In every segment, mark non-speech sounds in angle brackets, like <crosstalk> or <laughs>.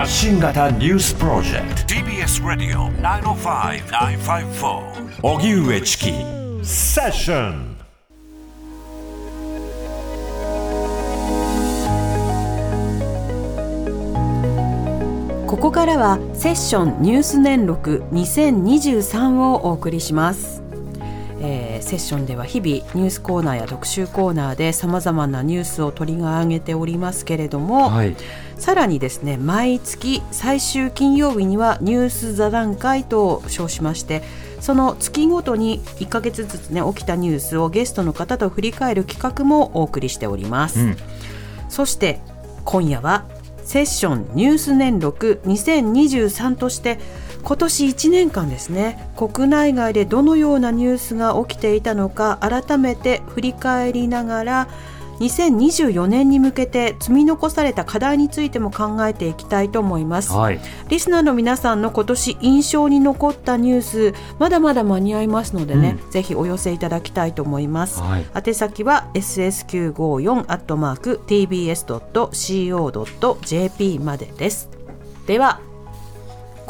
発信型ニュースプロジェクト。TBS ラディオ905-954おぎゅうえちきセッションここからはセッションニュース年録2023をお送りしますえー、セッションでは日々ニュースコーナーや特集コーナーでさまざまなニュースを取り上げておりますけれども、はい、さらにですね毎月最終金曜日にはニュース座談会と称しましてその月ごとに1か月ずつね起きたニュースをゲストの方と振り返る企画もお送りしております、うん、そして今夜はセッションニュース年録2023として今年1年間ですね国内外でどのようなニュースが起きていたのか改めて振り返りながら2024年に向けて積み残された課題についても考えていきたいと思います、はい、リスナーの皆さんの今年印象に残ったニュースまだまだ間に合いますのでね、うん、ぜひお寄せいただきたいと思います、はい、宛先は ss954 アットマーク tbs.co.jp までです。では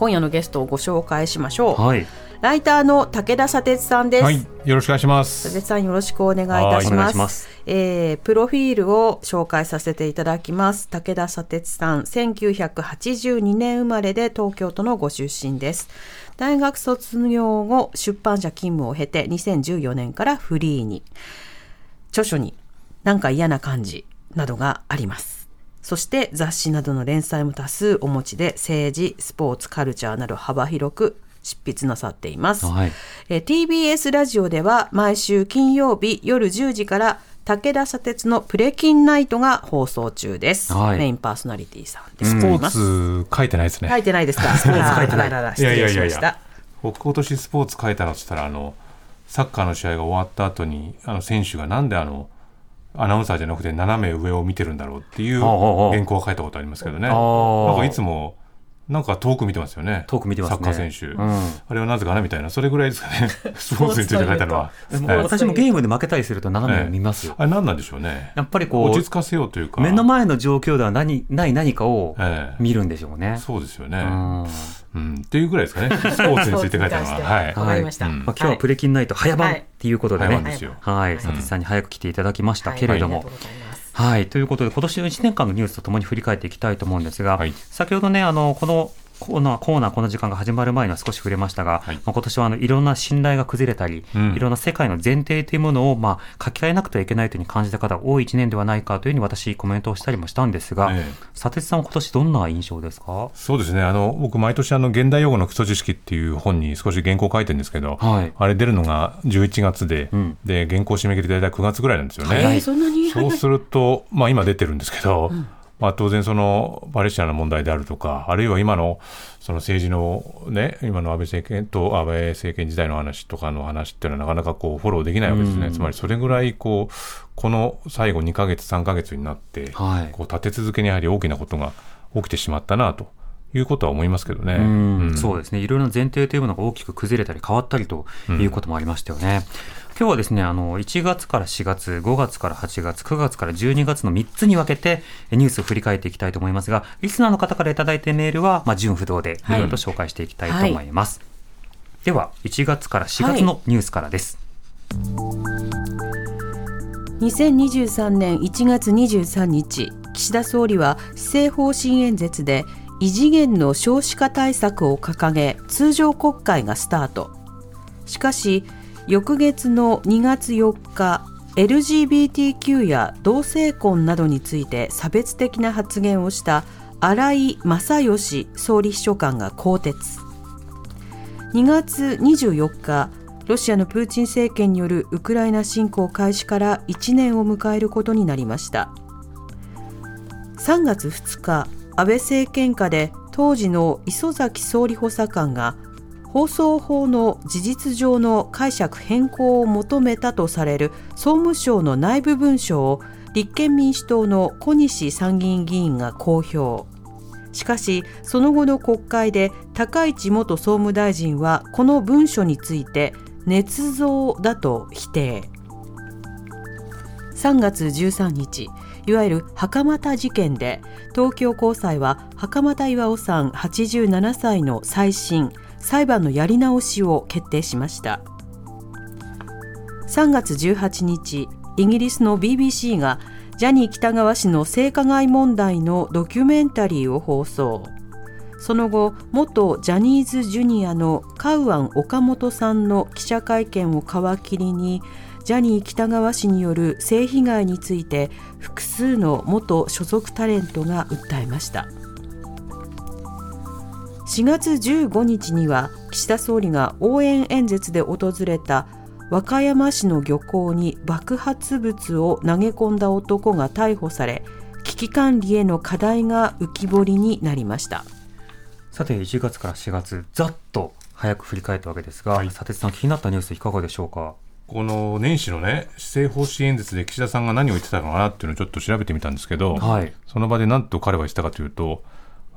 今夜のゲストをご紹介しましょう。はいライターの武田砂鉄さんです。はい、よろしくお願いします。砂鉄さんよろしくお願いいたします。ますえー、プロフィールを紹介させていただきます。武田砂鉄さん、1982年生まれで東京都のご出身です。大学卒業後、出版社勤務を経て2014年からフリーに。著書になんか嫌な感じなどがあります。そして雑誌などの連載も多数お持ちで政治、スポーツ、カルチャーなど幅広く執筆なさっています、はい、え TBS ラジオでは毎週金曜日夜10時から武田砂鉄のプレキンナイトが放送中です。はい、メインパーソナリティさんです。スポーツ書いてないですね。書いてないですか？<laughs> スポーツ書いてない。いやいやいやいや。僕今年スポーツ書いたのっつったらあのサッカーの試合が終わった後にあの選手がなんであのアナウンサーじゃなくて斜め上を見てるんだろうっていう原稿を書いたことありますけどね。なんかいつもなんか遠く見てますよね。遠く見てます、ね、サッカー選手、うん、あれはなぜかなみたいな、それぐらいですかね。<laughs> スポーツについて書いたのは。私もゲームで負けたりすると斜めを見ますよ。あれ何なんでしょうね。やっぱりこう、落ち着かせようというか。目の前の状況では何ない何かを見るんでしょうね。そうですよね。うん、っていうぐらいですかね。<laughs> スポーツについて書いたのは。はい。わかりました。まあ今日はプレキンナイト早番っていうことでね。はい。佐々さんに早く来ていただきましたけれども。はい、ということで、今年の1年間のニュースとともに振り返っていきたいと思うんですが、はい、先ほどね、あのこのコーナー、コーナー、この時間が始まる前には少し触れましたが、はい、まあ、今年はあのいろんな信頼が崩れたり、うん、いろんな世界の前提というものを、まあ、書き換えなくてはいけないというふうに感じた方が多い1年ではないかというふうに私、コメントをしたりもしたんですが、ええ、佐哲さんは今年どんな印象ですか？そうですね、あの僕、毎年あの、現代用語の基礎知識っていう本に少し原稿書いてるんですけど、はい、あれ出るのが11月で、うん、で原稿締め切り大体9月ぐらいなんですよね。はい、そうすると、まあ、今出てるんですけど、うんまあ、当然そのパレスチナの問題であるとか、あるいは今のその政治のね、今の安倍政権と安倍政権時代の話とかの話っていうのはなかなかこうフォローできないわけですね。つまりそれぐらいこう、この最後2か月、3か月になって、はい、こう立て続けにやはり大きなことが起きてしまったなと。いうことは思いますけどね、うん、そうですね、いろいろな前提というものが大きく崩れたり変わったりということもありましたよね。うん今日はですね、あの、1月から4月、5月から8月、9月から12月の3つに分けて、ニュースを振り返っていきたいと思いますが、リスナーの方からいただいたメールは、まあ、順不動で、いろいろと紹介していきたいと思います。はい、では、1月から4月のニュースからです。はい、2023年1月23日、岸田総理は施政方針演説で異次元の少子化対策を掲げ通常国会がスタートしかし翌月の2月4日 LGBTQ や同性婚などについて差別的な発言をした荒井正義総理秘書官が更迭。2月24日ロシアのプーチン政権によるウクライナ侵攻開始から1年を迎えることになりました。3月2日安倍政権下で当時の磯崎総理補佐官が放送法の事実上の解釈変更を求めたとされる総務省の内部文書を立憲民主党の小西参議院議員が公表。しかしその後の国会で高市元総務大臣はこの文書について捏造だと否定。3月13日いわゆる袴田事件で東京高裁は袴田巌さん87歳の再審裁判のやり直しを決定しました。3月18日イギリスの BBC がジャニー喜多川氏の性加害問題のドキュメンタリーを放送。その後元ジャニーズジュニアのカウアン岡本さんの記者会見を皮切りにジャニー喜多川氏による性被害について複数の元所属タレントが訴えました4月15日には岸田総理が応援演説で訪れた和歌山市の漁港に爆発物を投げ込んだ男が逮捕され危機管理への課題が浮き彫りになりました。さて1月から4月ざっと早く振り返ったわけですが、はい、佐哲さん気になったニュースいかがでしょうか？この年始のね、施政方針演説で岸田さんが何を言ってたのかなっていうのをちょっと調べてみたんですけど、はい、その場で何と彼は言ってたかというと、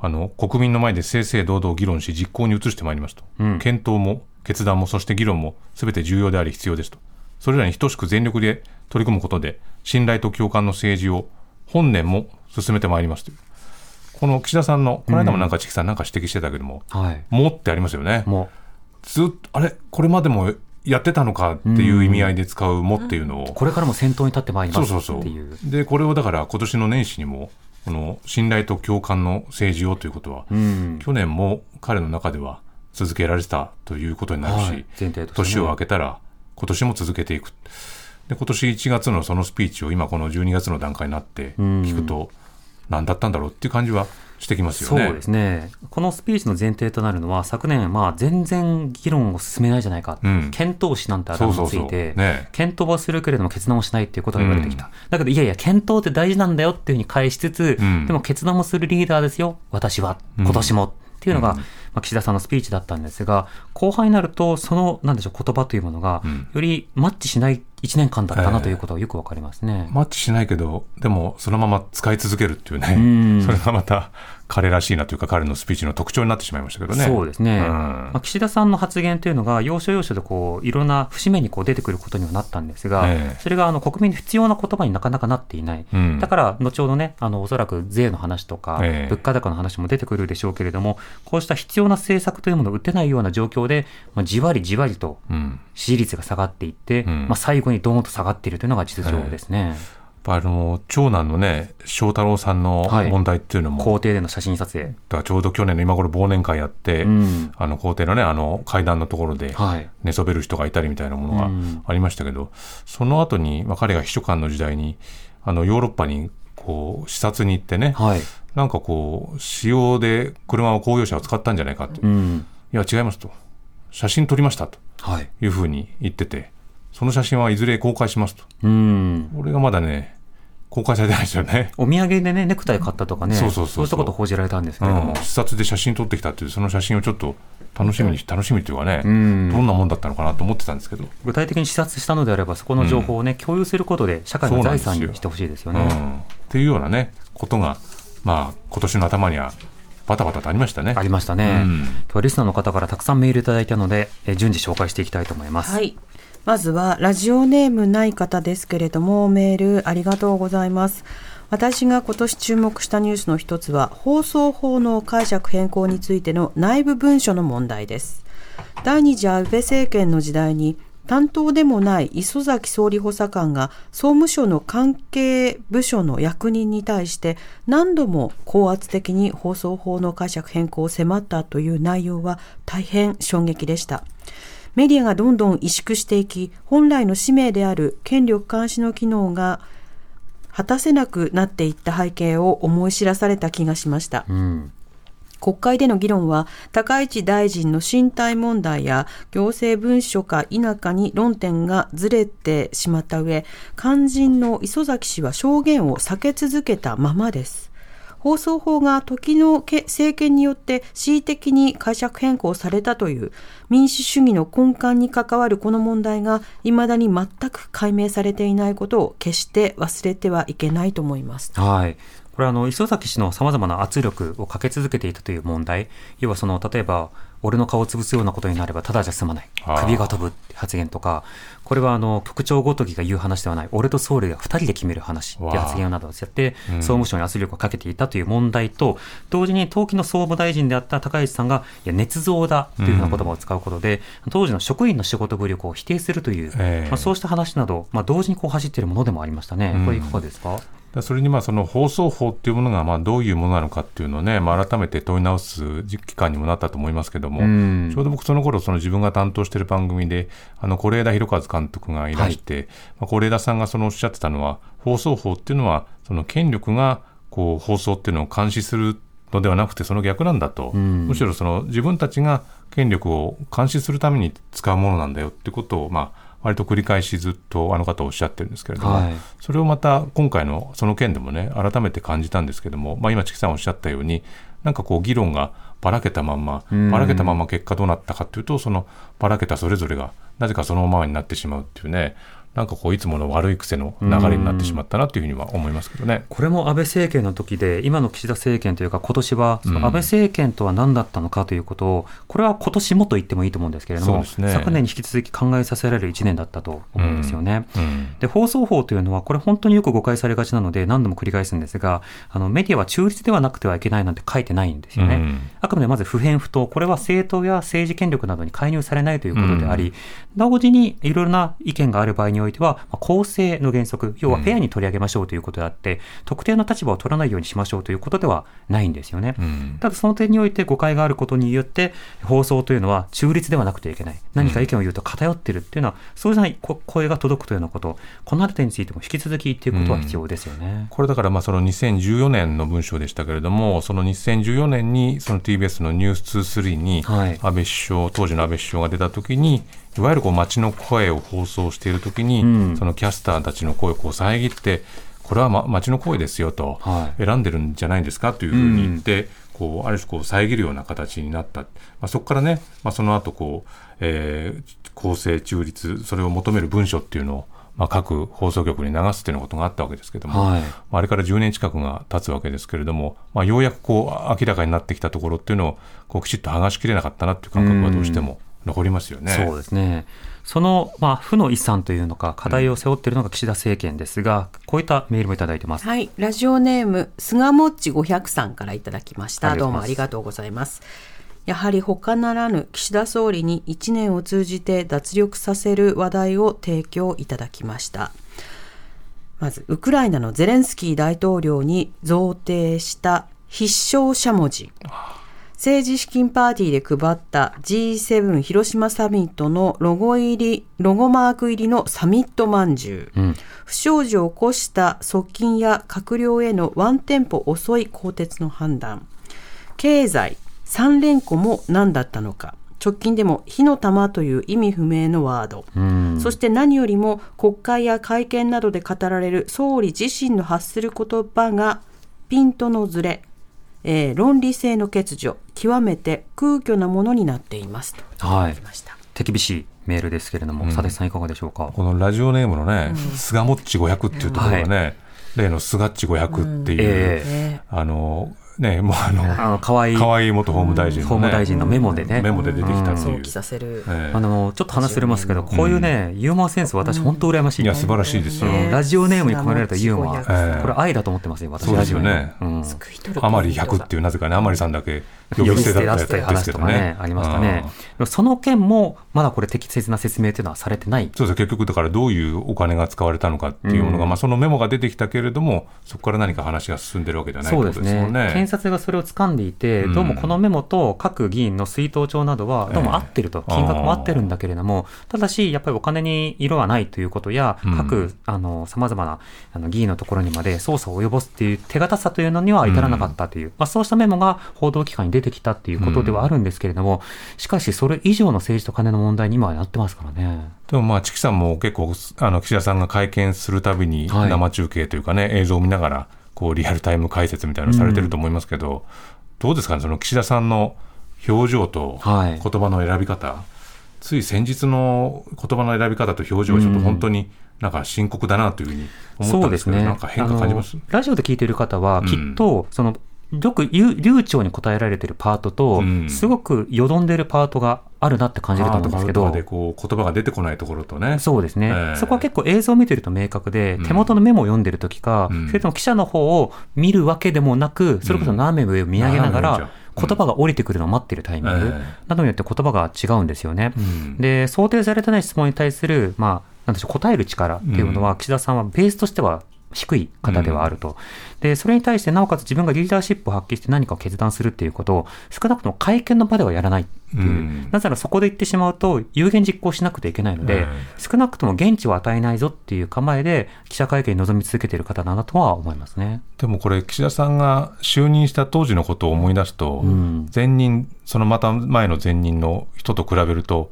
あの国民の前で正々堂々議論し、実行に移してまいりますと、うん、検討も決断も、そして議論もすべて重要であり、必要ですと、それらに等しく全力で取り組むことで、信頼と共感の政治を本年も進めてまいりますという。この岸田さんの、この間もなんか、チキさんなんか指摘してたけども、うんはい、もってありますよね。も。ずっと、あれ、これまでもやってたのかっていう意味合いで使うもっていうのを、これからも先頭に立ってまいりますそうそうそう。でこれをだから今年の年始にもこの信頼と共感の政治をということは、うん、去年も彼の中では続けられてたということになるし、はい、年を明けたら今年も続けていく。で今年1月のそのスピーチを今この12月の段階になって聞くと、何だったんだろうっていう感じはしてきますよね。そうですね。このスピーチの前提となるのは、昨年、まあ、全然議論を進めないじゃないか。うん、検討しなんて頭について、ね、検討はするけれども決断をしないっていうことが言われてきた。うん、だけど、いやいや、検討って大事なんだよっていうふうに返しつつ、うん、でも決断もするリーダーですよ、私は、今年も。っていうのが、まあ、岸田さんのスピーチだったんですが、後半になると、その、なんでしょう、言葉というものが、よりマッチしない1年間だったなということがよくわかりますね、えー、マッチしないけど、でもそのまま使い続けるっていうね、う <laughs> それがまた彼らしいなというか、彼のスピーチの特徴になってしまいましたけどね。そうですね。うん、まあ、岸田さんの発言というのが、要所要所でこういろんな節目にこう出てくることにはなったんですが、えー、それがあの国民に必要な言葉になかなかなっていない。うん、だから、後ほどね、あのおそらく税の話とか、えー、物価高の話も出てくるでしょうけれども、こうした必要な政策というものを打てないような状況で、まあ、じわりじわりと支持率が下がっていって、うん、まあ、最後にどーんと下がっているというのが実情ですね。えーあの長男のね翔太郎さんの問題っていうのも、はい、校庭での写真撮影。だちょうど去年の今頃忘年会やって、うん、あの校庭のねあの階段のところで寝そべる人がいたりみたいなものがありましたけど、はい、その後に、まあ、彼が秘書官の時代にあのヨーロッパにこう視察に行ってね、はい、なんかこう使用で車を公用車を使ったんじゃないかと、うん、いや違いますと。写真撮りましたというふうに言ってて。その写真はいずれ公開しますと。うん。俺がまだね、公開されてないですよね。お土産でね、ネクタイ買ったとかね、そうそうそういったこと報じられたんですけども、うん、視察で写真撮ってきたっていう、その写真をちょっと楽しみに、楽しみというかね、うん、どんなもんだったのかなと思ってたんですけど。具体的に視察したのであれば、そこの情報をね、うん、共有することで、社会の財産にしてほしいですよね。うん、っていうようなね、ことが、まあ、今年の頭にはバタバタとありましたね。ありましたね。うん、今日はリスナーの方からたくさんメールいただいたので、え順次紹介していきたいと思います。はいまずはラジオネームない方ですけれどもメールありがとうございます私が今年注目したニュースの一つは放送法の解釈変更についての内部文書の問題です第二次安倍政権の時代に担当でもない磯崎総理補佐官が総務省の関係部署の役人に対して何度も高圧的に放送法の解釈変更を迫ったという内容は大変衝撃でした。メディアがどんどん萎縮していき、本来の使命である権力監視の機能が果たせなくなっていった背景を思い知らされた気がしました。うん国会での議論は高市大臣の身体問題や行政文書か否かに論点がずれてしまった上肝心の磯崎氏は証言を避け続けたままです放送法が時の政権によって恣意的に解釈変更されたという民主主義の根幹に関わるこの問題が未だに全く解明されていないことを決して忘れてはいけないと思います。はいこれはあの磯崎氏のさまざまな圧力をかけ続けていたという問題、要はその例えば俺の顔を潰すようなことになればただじゃ済まない、首が飛ぶって発言とか、これはあの局長ごときが言う話ではない、俺と総理が2人で決める話って発言などをやって、総務省に圧力をかけていたという問題と、同時に当期の総務大臣であった高市さんが、いや、捏造だというふうな言葉を使うことで、当時の職員の仕事ぶりを否定するという、まあ、そうした話など、まあ、同時にこう走っているものでもありましたね。これいかがですか、それにまあその放送法っていうものがまあどういうものなのかっていうのをね、まあ、改めて問い直す期間にもなったと思いますけども、ちょうど僕その頃その自分が担当している番組で、あの是枝裕和監督がいらして、はい、まあ、是枝さんがそのおっしゃってたのは、放送法っていうのは、その権力がこう放送っていうのを監視するのではなくて、その逆なんだと、むしろその自分たちが権力を監視するために使うものなんだよってことを、まあ、割と繰り返しずっとあの方おっしゃってるんですけれども、はい、それをまた今回のその件でもね改めて感じたんですけども、まあ、今、チキさんおっしゃったようになんかこう議論がばらけたまんま、ばらけたまま結果どうなったかというとそのばらけたそれぞれがなぜかそのままになってしまうっていうねなんかこういつもの悪い癖の流れになってしまったなというふうには思いますけどね。これも安倍政権の時で、今の岸田政権というか、今年はその安倍政権とは何だったのかということを、これは今年もと言ってもいいと思うんですけれども、ね、昨年に引き続き考えさせられる1年だったと思うんですよね。うん。うん、で放送法というのは、これ、本当によく誤解されがちなので、何度も繰り返すんですが、あのメディアは中立ではなくてはいけないなんて書いてないんですよね。うん、あくまでまず不偏不当、これは政党や政治権力などに介入されないということであり、同時にいろいろな意見がある場合においては、公公正の原則、要はフェアに取り上げましょうということであって、うん、特定の立場を取らないようにしましょうということではないんですよね。うん、ただその点において誤解があることによって、放送というのは中立ではなくてはいけない。何か意見を言うと偏ってるっていうのは、そうじゃない声が届くというようなこと、このあたりについても引き続き言っていくことは必要ですよね。うん、これだからまあその2014年の文章でしたけれども、その2014年にその TBS のニュース2 3に安倍首相、はい、当時の安倍首相が出たときに、いわゆるこう街の声を放送しているときに、うん、そのキャスターたちの声をこう遮って、これは、ま、街の声ですよと、選んでるんじゃないですかというふうに言って、こうある種こう遮るような形になった、まあ、そこからね、まあ、その後こう、えー、公正中立それを求める文書っていうのを、まあ、各放送局に流すというようなことがあったわけですけれども、はい、まあ、あれから10年近くが経つわけですけれども、まあ、ようやくこう明らかになってきたところっていうのをこうきちっと剥がしきれなかったなっていう感覚はどうしても残りますよね。そうですねその、まあ、負の遺産というのか、課題を背負っているのが岸田政権ですが、うん、こういったメールもいただいてます。はい、ラジオネーム、菅もっち500さんからいただきました。どうもありがとうございます。やはり他ならぬ岸田総理に1年を通じて脱力させる話題を提供いただきました。まず、ウクライナのゼレンスキー大統領に贈呈した必勝しゃもじ。政治資金パーティーで配った G7 広島サミットのロゴ入り、ロゴマーク入りのサミットまんじゅう、うん、不祥事を起こした側近や閣僚へのワンテンポ遅い更迭の判断、経済3連呼も何だったのか、直近でも火の玉という意味不明のワード、うん、そして何よりも国会や会見などで語られる総理自身の発する言葉がピントのずれ、えー、論理性の欠如極めて空虚なものになっていますと。はい。手厳しいメールですけれども、うん、佐々木さんいかがでしょうか？このラジオネームのね、うん、スガモッチ500っていうところがね、はい、例のスガッチ500っていう、うん。えー、あのね、もうあの、あの可愛い可愛い元法務大臣の、ね、法務大臣のメモでね、メモで出てきたっていう。させる。あの、ちょっと話せれますけど、こういうね、ユーモアセンス、私、本当羨ましい。いや、素晴らしいですよ。ラジオネームに込められたユーモア、これ愛だと思ってますよ、私。そうですよね。あまり100っていう、なぜかね、あまりさんだけ呼び捨てだったという話とかね、ありましたね。その件も、まだこれ適切な説明というのはされてない。そうです結局だからどういうお金が使われたのかっていうものが、まあそのメモが出てきたけれども、そこから何か話が進んでるわけではないそうですね。検察がそれを掴んでいて、どうもこのメモと各議員の出納帳などは、どうも合ってると、金額も合ってるんだけれども、ただし、やっぱりお金に色はないということや、各、あの、様々なあの議員のところにまで捜査を及ぼすっていう手堅さというのには至らなかったという、まあそうしたメモが報道機関に出てきたっていうことではあるんですけれども、しかしそれ以上の政治と金の問題に今はなってますからね。でもまあ、チキさんも結構、あの岸田さんが会見するたびに、生中継というかね、はい、映像を見ながら、こうリアルタイム解説みたいなのされてると思いますけど、うん、どうですかね、その岸田さんの表情と言葉の選び方、はい、つい先日の言葉の選び方と表情はちょっと本当になんか深刻だなというふうに思ったんですけど、ね、なんか変化感じます？ラジオで聞いている方は、きっと、そのよく流暢に答えられてるパートと、うん、すごくよどんでるパートがあるなって感じると思うんですけど。でこう言葉が出てこないところとね。そうですね、えー、そこは結構映像を見てると明確で、手元のメモを読んでる時か、うん、それとも記者の方を見るわけでもなく、それこそ斜め上を見上げながら、言葉が降りてくるのを待っているタイミング。などによって言葉が違うんですよね。で、想定されてない質問に対する、まあ、なんでしょう、答える力っていうのは、岸田さんはベースとしては低い方ではあると。で、それに対してなおかつ自分がリーダーシップを発揮して何かを決断するっていうことを少なくとも会見の場ではやらないっていう。うん、なぜならそこで言ってしまうと有言実行しなくてはいけないので、うん、少なくとも現地を与えないぞっていう構えで記者会見に臨み続けている方だなとは思いますね。でもこれ岸田さんが就任した当時のことを思い出すと、うん、前任、そのまた前の前任の人と比べると、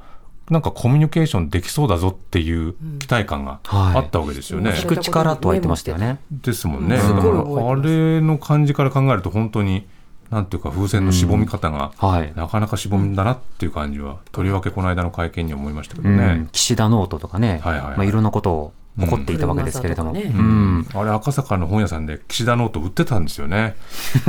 なんかコミュニケーションできそうだぞっていう期待感があったわけですよね。聞く力とは言ってましたよね。ですもんね。だからあれの感じから考えると本当に。なんていうか風船のしぼみ方が、なかなかしぼんだなっていう感じは、とりわけこの間の会見に思いましたけどね。岸田ノートとかね、はいはいまあ、いろんなことを起こっていたわけですけれども、うん。あれ赤坂の本屋さんで岸田ノート売ってたんですよね。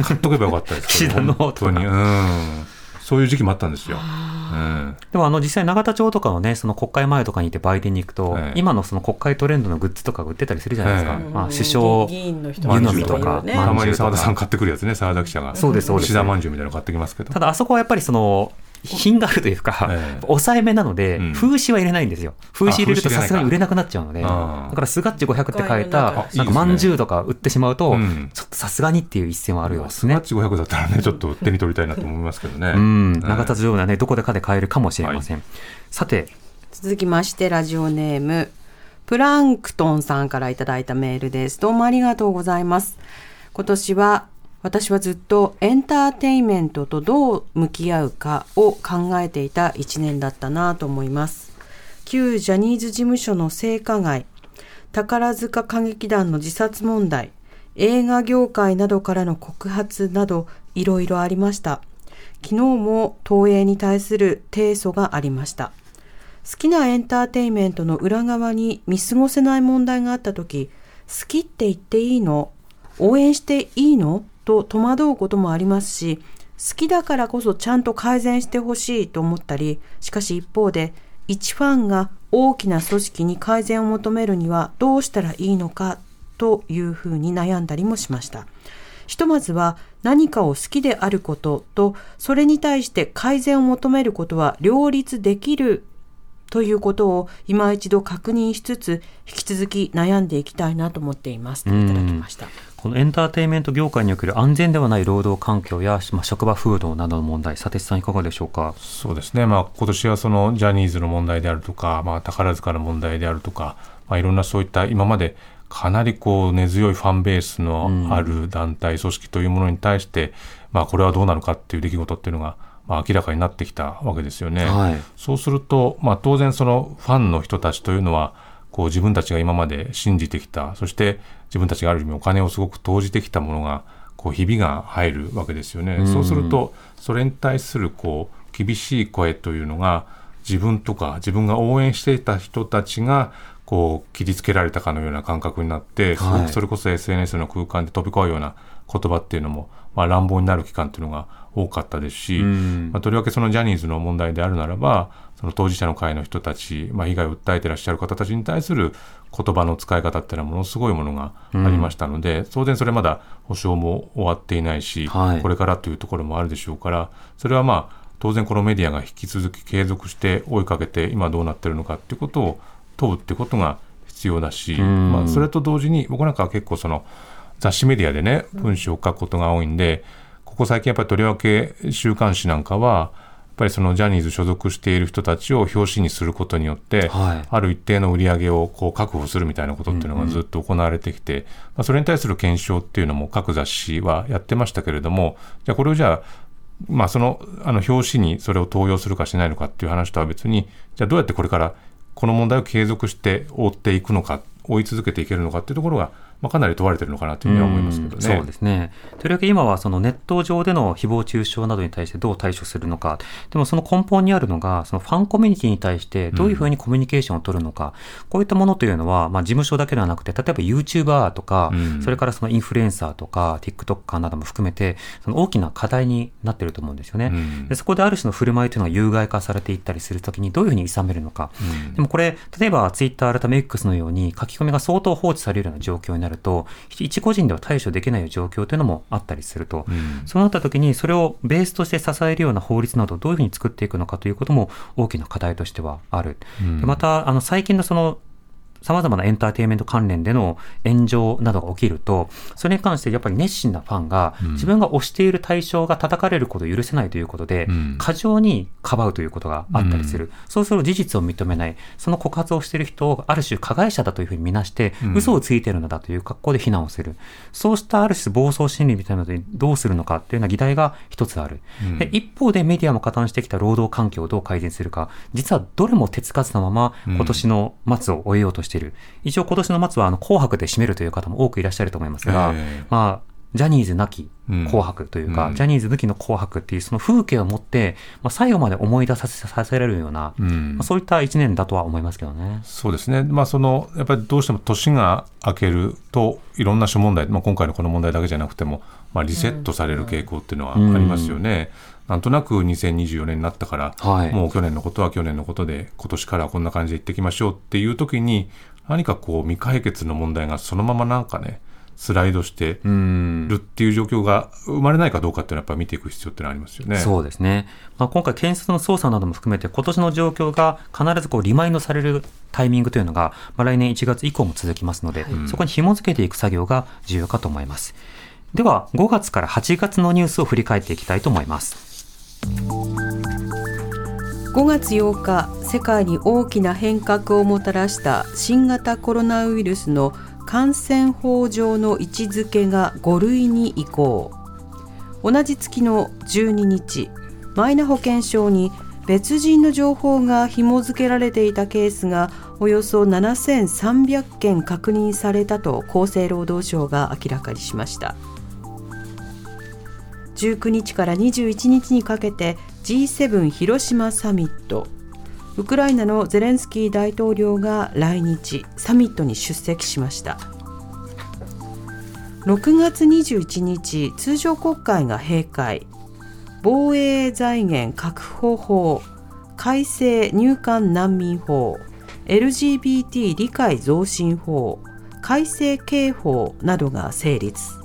買っとけばよかったです <laughs> 岸田ノートに。うんそういう時期もあったんですよ。うん、でもあの実際永田町とかのね、その国会前とかにいて売店に行くと、え今のその国会トレンドのグッズとか売ってたりするじゃないですか。えまあ、首相、湯飲みとか、ね、たまに澤田さん買ってくるやつね、澤田記者が。そうです、そうです。岸田まんじゅうみたいなの買ってきますけど。ただあそこはやっぱりその、品があるというか、ええ、抑えめなので、うん、風刺は入れないんですよ。風刺入れるとさすがに売れなくなっちゃうので、だからスガッチ500って書いた、なんかまんじゅうとか売ってしまうと、ちょっとさすがにっていう一線はあるようですね。スガッチ500だったらね、ちょっと手に取りたいなと思いますけどね。うん、永田城はね、どこでかで買えるかもしれません。はい、さて、続きまして、ラジオネーム、プランクトンさんからいただいたメールです。どうもありがとうございます。今年は私はずっとエンターテインメントとどう向き合うかを考えていた一年だったなと思います。旧ジャニーズ事務所の性加害、宝塚歌劇団の自殺問題、映画業界などからの告発などいろいろありました。昨日も東映に対する提訴がありました。好きなエンターテインメントの裏側に見過ごせない問題があった時、好きって言っていいの？応援していいの？と戸惑うこともありますし、好きだからこそちゃんと改善してほしいと思ったり、しかし一方で、一ファンが大きな組織に改善を求めるにはどうしたらいいのかというふうに悩んだりもしました。ひとまずは何かを好きであることと、それに対して改善を求めることは両立できるということを今一度確認しつつ、引き続き悩んでいきたいなと思っていますといただきました。このエンターテインメント業界における安全ではない労働環境や、まあ、職場風土などの問題、佐哲さん、いかがでしょうか？そうですね、まあ今年はそのジャニーズの問題であるとか、まあ、宝塚の問題であるとか、まあ、いろんなそういった今までかなりこう根強いファンベースのある団体、組織というものに対して、まあ、これはどうなのかっていう出来事っていうのが、まあ、明らかになってきたわけですよね。はい、そうすると、まあ、当然そのファンの人たちというのはこう自分たちが今まで信じてきた。そして自分たちがある意味お金をすごく投じてきたものがこうひびが入るわけですよね。うん、そうするとそれに対するこう厳しい声というのが自分とか自分が応援していた人たちがこう切りつけられたかのような感覚になって、すごくそれこそ SNS の空間で飛び交うような言葉っていうのも、まあ、乱暴になる期間っていうのが多かったですし、まあ、とりわけそのジャニーズの問題であるならばその当事者の会の人たち、まあ、被害を訴えてらっしゃる方たちに対する言葉の使い方っていうのはものすごいものがありましたので、うん、当然それまだ保証も終わっていないし、はい、これからというところもあるでしょうからそれはまあ当然このメディアが引き続き継続して追いかけて今どうなってるのかっていうことを問うってことが必要だし、うん、まあ、それと同時に僕なんかは結構その雑誌メディアでね文章を書くことが多いんでここ最近やっぱりとりわけ週刊誌なんかはっぱりそのジャニーズ所属している人たちを表紙にすることによって、はい、ある一定の売り上げをこう確保するみたいなことっていうのがずっと行われてきて、うんうん、まあ、それに対する検証っていうのも各雑誌はやってましたけれども、じゃあこれをじゃあ、まあ、そのあの表紙にそれを登用するかしないのかっていう話とは別に、じゃあどうやってこれからこの問題を継続して追っていくのか、追い続けていけるのかっていうところが、まあ、かなり問われてるのかなというふうには思いますけどね。そうですね。とりわけ今はそのネット上での誹謗中傷などに対してどう対処するのか、でもその根本にあるのが、そのファンコミュニティに対してどういうふうにコミュニケーションを取るのか、うん、こういったものというのは、まあ、事務所だけではなくて、例えば YouTuber とか、うん、それからそのインフルエンサーとか、TikToker なども含めて、その大きな課題になっていると思うんですよね。うん、でそこである種の振る舞いというのが有害化されていったりするときにどういうふうに諌めるのか。でもこれ、例えば Twitter 改め X のように書き込みが相当放置されるような状況になると、一個人では対処できない状況というのもあったりすると、うん、そうなった時にそれをベースとして支えるような法律などをどういうふうに作っていくのかということも大きな課題としてはある。うん、またあの最近のその様々なエンターテインメント関連での炎上などが起きると、それに関してやっぱり熱心なファンが、自分が推している対象が叩かれることを許せないということで、過剰にかばうということがあったりする。そうすると事実を認めない。その告発をしている人をある種加害者だというふうに見なして、嘘をついているのだという格好で非難をする。そうしたある種暴走心理みたいなのでどうするのかというような議題が一つある。で一方でメディアも加担してきた労働環境をどう改善するか、実はどれも手つかずのまま今年の末を終えようとしている。一応今年の末はあの紅白で締めるという方も多くいらっしゃると思いますが、えー、まあ、ジャニーズなき紅白というか、うん、ジャニーズ抜きの紅白っていうその風景を持って、まあ、最後まで思い出させさせられるような、うん、まあ、そういった一年だとは思いますけどね。そうですね。まあ、その、やっぱりどうしても年が明けると、いろんな諸問題、まあ、今回のこの問題だけじゃなくても、まあ、リセットされる傾向っていうのはありますよね。うんなんとなく2024年になったから、はい、もう去年のことは去年のことで、今年からこんな感じでいってきましょうっていう時に、何かこう未解決の問題がそのままなんかね、スライドしてるっていう状況が生まれないかどうかっていうのはやっぱ見ていく必要ってのはありますよね。そうですね。まあ、今回検察の捜査なども含めて今年の状況が必ずこうリマインドされるタイミングというのが、まあ、来年1月以降も続きますので、そこに紐付けていく作業が重要かと思います。では5月から8月のニュースを振り返っていきたいと思います。5月8日世界に大きな変革をもたらした新型コロナウイルスの感染法上の位置づけが5類に移行。同じ月の12日マイナ保険証に別人の情報が紐付けられていたケースがおよそ7300件確認されたと厚生労働省が明らかにしました。19日から21日にかけて G7 広島サミット。ウクライナのゼレンスキー大統領が来日サミットに出席しました。6月21日通常国会が閉会。防衛財源確保法改正入管難民法 LGBT 理解増進法改正刑法などが成立。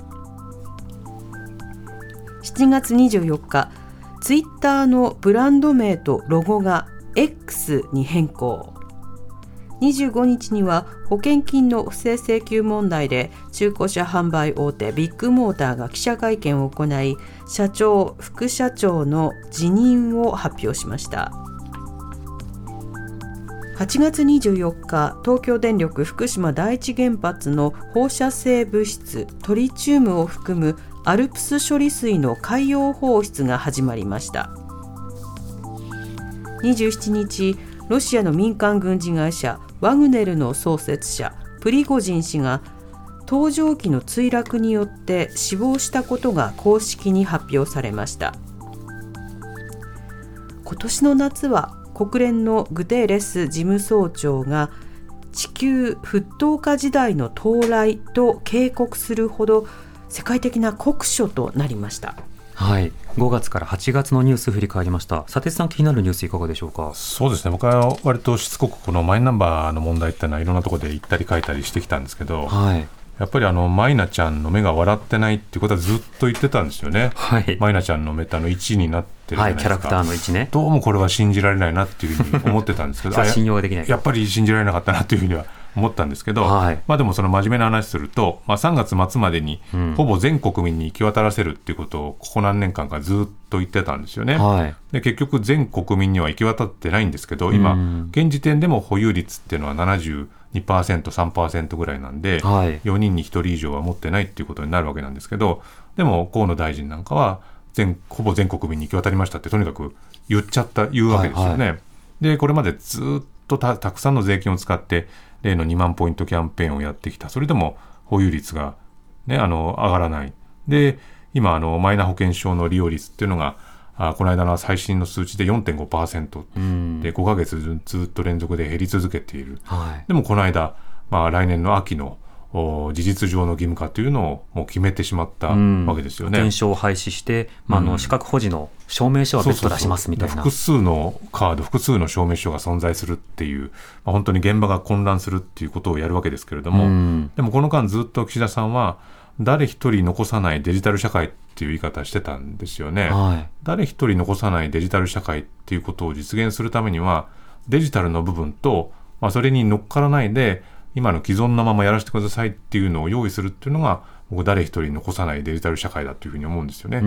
7月24日ツイッターのブランド名とロゴが X に変更。25日には保険金の不正請求問題で中古車販売大手ビッグモーターが記者会見を行い社長副社長の辞任を発表しました。8月24日東京電力福島第一原発の放射性物質トリチウムを含むアルプス処理水の海洋放出が始まりました。27日ロシアの民間軍事会社ワグネルの創設者プリゴジン氏が搭乗機の墜落によって死亡したことが公式に発表されました。今年の夏は国連のグテーレス事務総長が地球沸騰化時代の到来と警告するほど世界的な酷暑となりました。はい、5月から8月のニュース振り返りました。佐哲さん気になるニュースいかがでしょうか？そうですね。僕は割としつこくこのマイナンバーの問題っていうのはいろんなところで行ったり書いたりしてきたんですけど、はい、やっぱりあのマイナちゃんの目が笑ってないっていうことはずっと言ってたんですよね。はい、マイナちゃんのメタの1になってるじゃないですか、はい、キャラクターの1ね。どうもこれは信じられないなっていうふうに思ってたんですけど、<laughs> 信用できない。やっぱり信じられなかったなというふうには思ったんですけど、はい、まあでもその真面目な話すると、まあ、3月末までにほぼ全国民に行き渡らせるっていうことをここ何年間かずっと言ってたんですよね。はい、で結局全国民には行き渡ってないんですけど今、現時点でも保有率っていうのは72%、3%ぐらいなんで、はい、4人に1人以上は持ってないっていうことになるわけなんですけどでも河野大臣なんかは全ほぼ全国民に行き渡りましたってとにかく言っちゃった言うわけですよね。はいはい、でこれまでずっとたくさんの税金を使って例の2万ポイントキャンペーンをやってきた。それでも保有率が、ね、あの上がらない。で今あのマイナ保険証の利用率っていうのがあこの間の最新の数値で4.5%、うん、で5か月ずっと連続で減り続けている、はい、でもこの間、まあ、来年の秋の事実上の義務化というのをもう決めてしまったわけですよね。保険証を廃止して、まあ、あの資格保持の証明書は別途出しますみたいな。複数のカード、複数の証明書が存在するっていう、まあ、本当に現場が混乱するっていうことをやるわけですけれども、でもこの間ずっと岸田さんは、誰一人残さないデジタル社会っていう言い方してたんですよね、はい、誰一人残さないデジタル社会っていうことを実現するためにはデジタルの部分と、まあ、それに乗っからないで今の既存のままやらせてくださいっていうのを用意するっていうのが僕誰一人残さないデジタル社会だというふうに思うんですよね。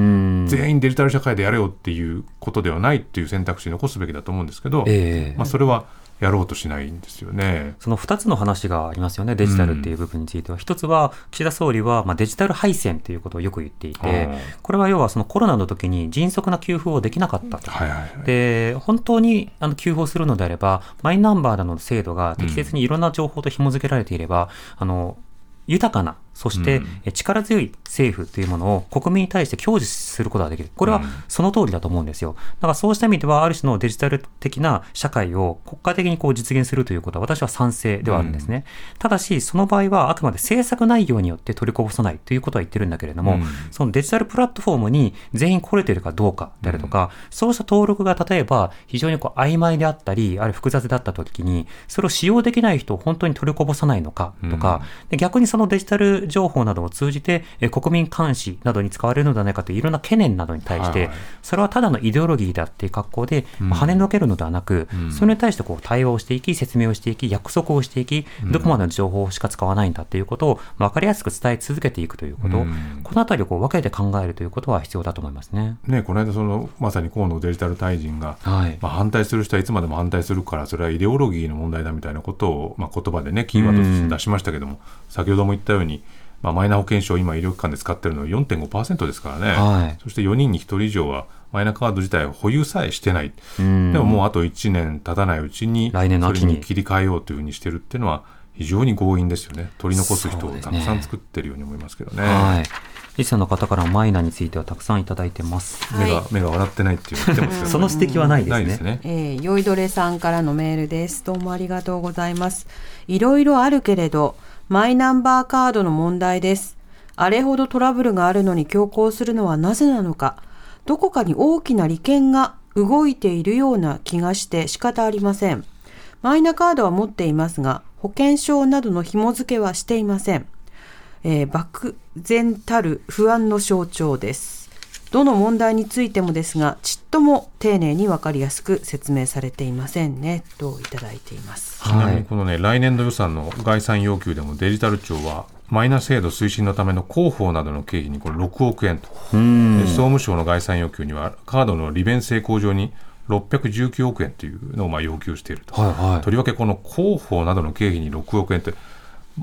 全員デジタル社会でやれよっていうことではないっていう選択肢を残すべきだと思うんですけど、えー、まあ、それはやろうとしないんですよね。その2つの話がありますよね、デジタルっていう部分については。うん、1つは、岸田総理はまあデジタル配線ということをよく言っていて、これは要はそのコロナの時に迅速な給付をできなかったと。はいはいはい、で本当にあの給付をするのであれば、マイナンバーなどの制度が適切にいろんな情報と紐付けられていれば、うん、あの豊かなそして力強い政府というものを国民に対して享受することができる。これはその通りだと思うんですよ。だからそうした意味では、ある種のデジタル的な社会を国家的にこう実現するということは私は賛成ではあるんですね。うん、ただし、その場合はあくまで政策内容によって取りこぼさないということは言ってるんだけれども、うん、そのデジタルプラットフォームに全員来れてるかどうかであるとか、うん、そうした登録が例えば非常にこう曖昧であったり、あるいは複雑だった時に、それを使用できない人を本当に取りこぼさないのかとか、で逆にそのデジタル情報などを通じて、え国民監視などに使われるのではないかといういろんな懸念などに対して、それはただのイデオロギーだっていう格好で、ま跳ねのけるのではなく、それに対してこう対応をしていき、説明をしていき、約束をしていき、どこまでの情報しか使わないんだということを分かりやすく伝え続けていくということ、このあたりをこう分けて考えるということは必要だと思いますね。ねこの間その、まさに河野デジタル大臣が、はい、まあ、反対する人はいつまでも反対するから、それはイデオロギーの問題だみたいなことを、まあ、言葉でね、キーワードとして出しましたけども、先ほども言ったように、まあ、マイナ保険証、今、医療機関で使ってるのは4.5%ですからね、はい、そして4人に1人以上は、マイナカード自体を保有さえしてない、でももうあと1年経たないうちに、来年の秋に。切り替えようというふうにしてるっていうのは、非常に強引ですよね、取り残す人をたくさん作ってるように思いますけどね。はい。リスの方からマイナについてはたくさんいただいてます。目が、目が笑ってないって言ってますけど、<laughs> その指摘はないですね。すね。えー、酔いどれさんからのメールです。どうもありがとうございます。いろいろあるけれど、マイナンバーカードの問題です。あれほどトラブルがあるのに強行するのはなぜなのか。どこかに大きな利権が動いているような気がして仕方ありません。マイナカードは持っていますが、保険証などの紐付けはしていません。えー、漠然たる不安の象徴です。どの問題についてもですが、ちっとも丁寧に分かりやすく説明されていませんね、といただいています。ちなみにこのね、来年度予算の概算要求でもデジタル庁は、マイナ制度推進のための広報などの経費にこれ6億円と、総務省の概算要求には、カードの利便性向上に619億円というのをまあ要求していると、はいはい、とりわけこの広報などの経費に6億円って、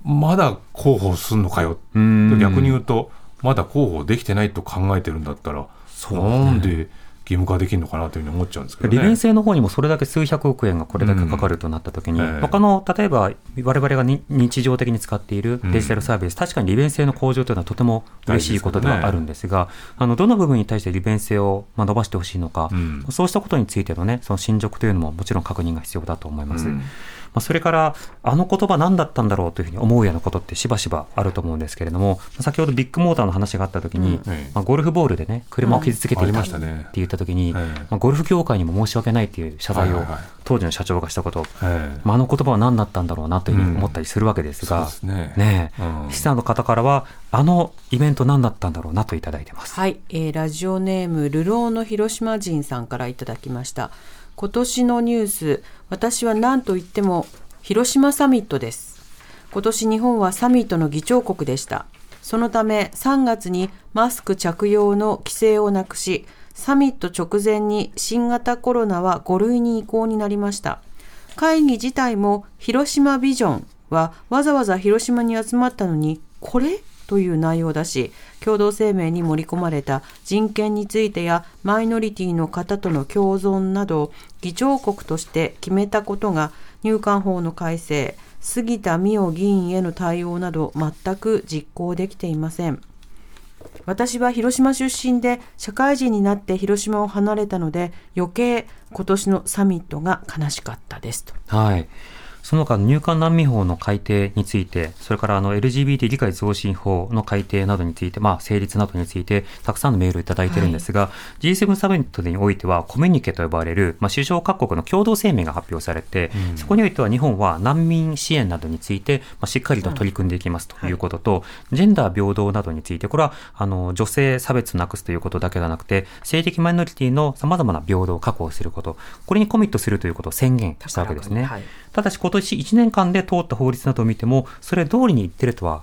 まだ広報すんのかよ、逆に言うと、まだ広報できてないと考えてるんだったら、なんで義務化できるのかなというふうに思っちゃうんですけど、ね、利便性の方にもそれだけ数百億円がこれだけかかるとなったときに、うん、他の例えばわれわれが日常的に使っているデジタルサービス、うん、確かに利便性の向上というのはとても嬉しいことではあるんですが、すね、あのどの部分に対して利便性をまあ伸ばしてほしいのか、うん、そうしたことについての,、ね、その進捗というのももちろん確認が必要だと思います。まあ、それからあの言葉何だったんだろうというふうに思うようなことってしばしばあると思うんですけれども先ほどビッグモーターの話があった時に、うん、まあ、ゴルフボールでね車を傷つけていたって言った時に、まあ、ゴルフ協会にも申し訳ないっていう謝罪を当時の社長がしたこと、まあ、あの言葉は何だったんだろうなというふうに思ったりするわけですが、うん、ね。ね、うん、資産の方からはあのイベント何だったんだろうなといただいてます。はい、えー、ラジオネームルローの広島人さんからいただきました。今年のニュース、私は何と言っても広島サミットです。今年日本はサミットの議長国でした。そのため3月にマスク着用の規制をなくし、サミット直前に新型コロナは5類に移行になりました。会議自体も広島ビジョンはわざわざ広島に集まったのに、これ？という内容だし、共同声明に盛り込まれた人権についてやマイノリティの方との共存など、議長国として決めたことが入管法の改正杉田水脈議員への対応など全く実行できていません私は広島出身で社会人になって広島を離れたので余計今年のサミットが悲しかったですと。はいその他入管難民法の改定について、それからあの LGBT 理解増進法の改定などについて、まあ、成立などについて、たくさんのメールをいただいているんですが、はい、G7 サミットにおいては、コミュニケと呼ばれる、まあ、首相各国の共同声明が発表されて、うん、そこにおいては日本は難民支援などについて、まあ、しっかりと取り組んでいきますとい。うことと、はい、ジェンダー平等などについて、これはあの女性差別をなくすということだけではなくて、性的マイノリティのさまざまな平等を確保すること、これにコミットするということを宣言したわけですね。はい、ただし今年1年間で通った法律などを見ても、それ通りに言ってるとは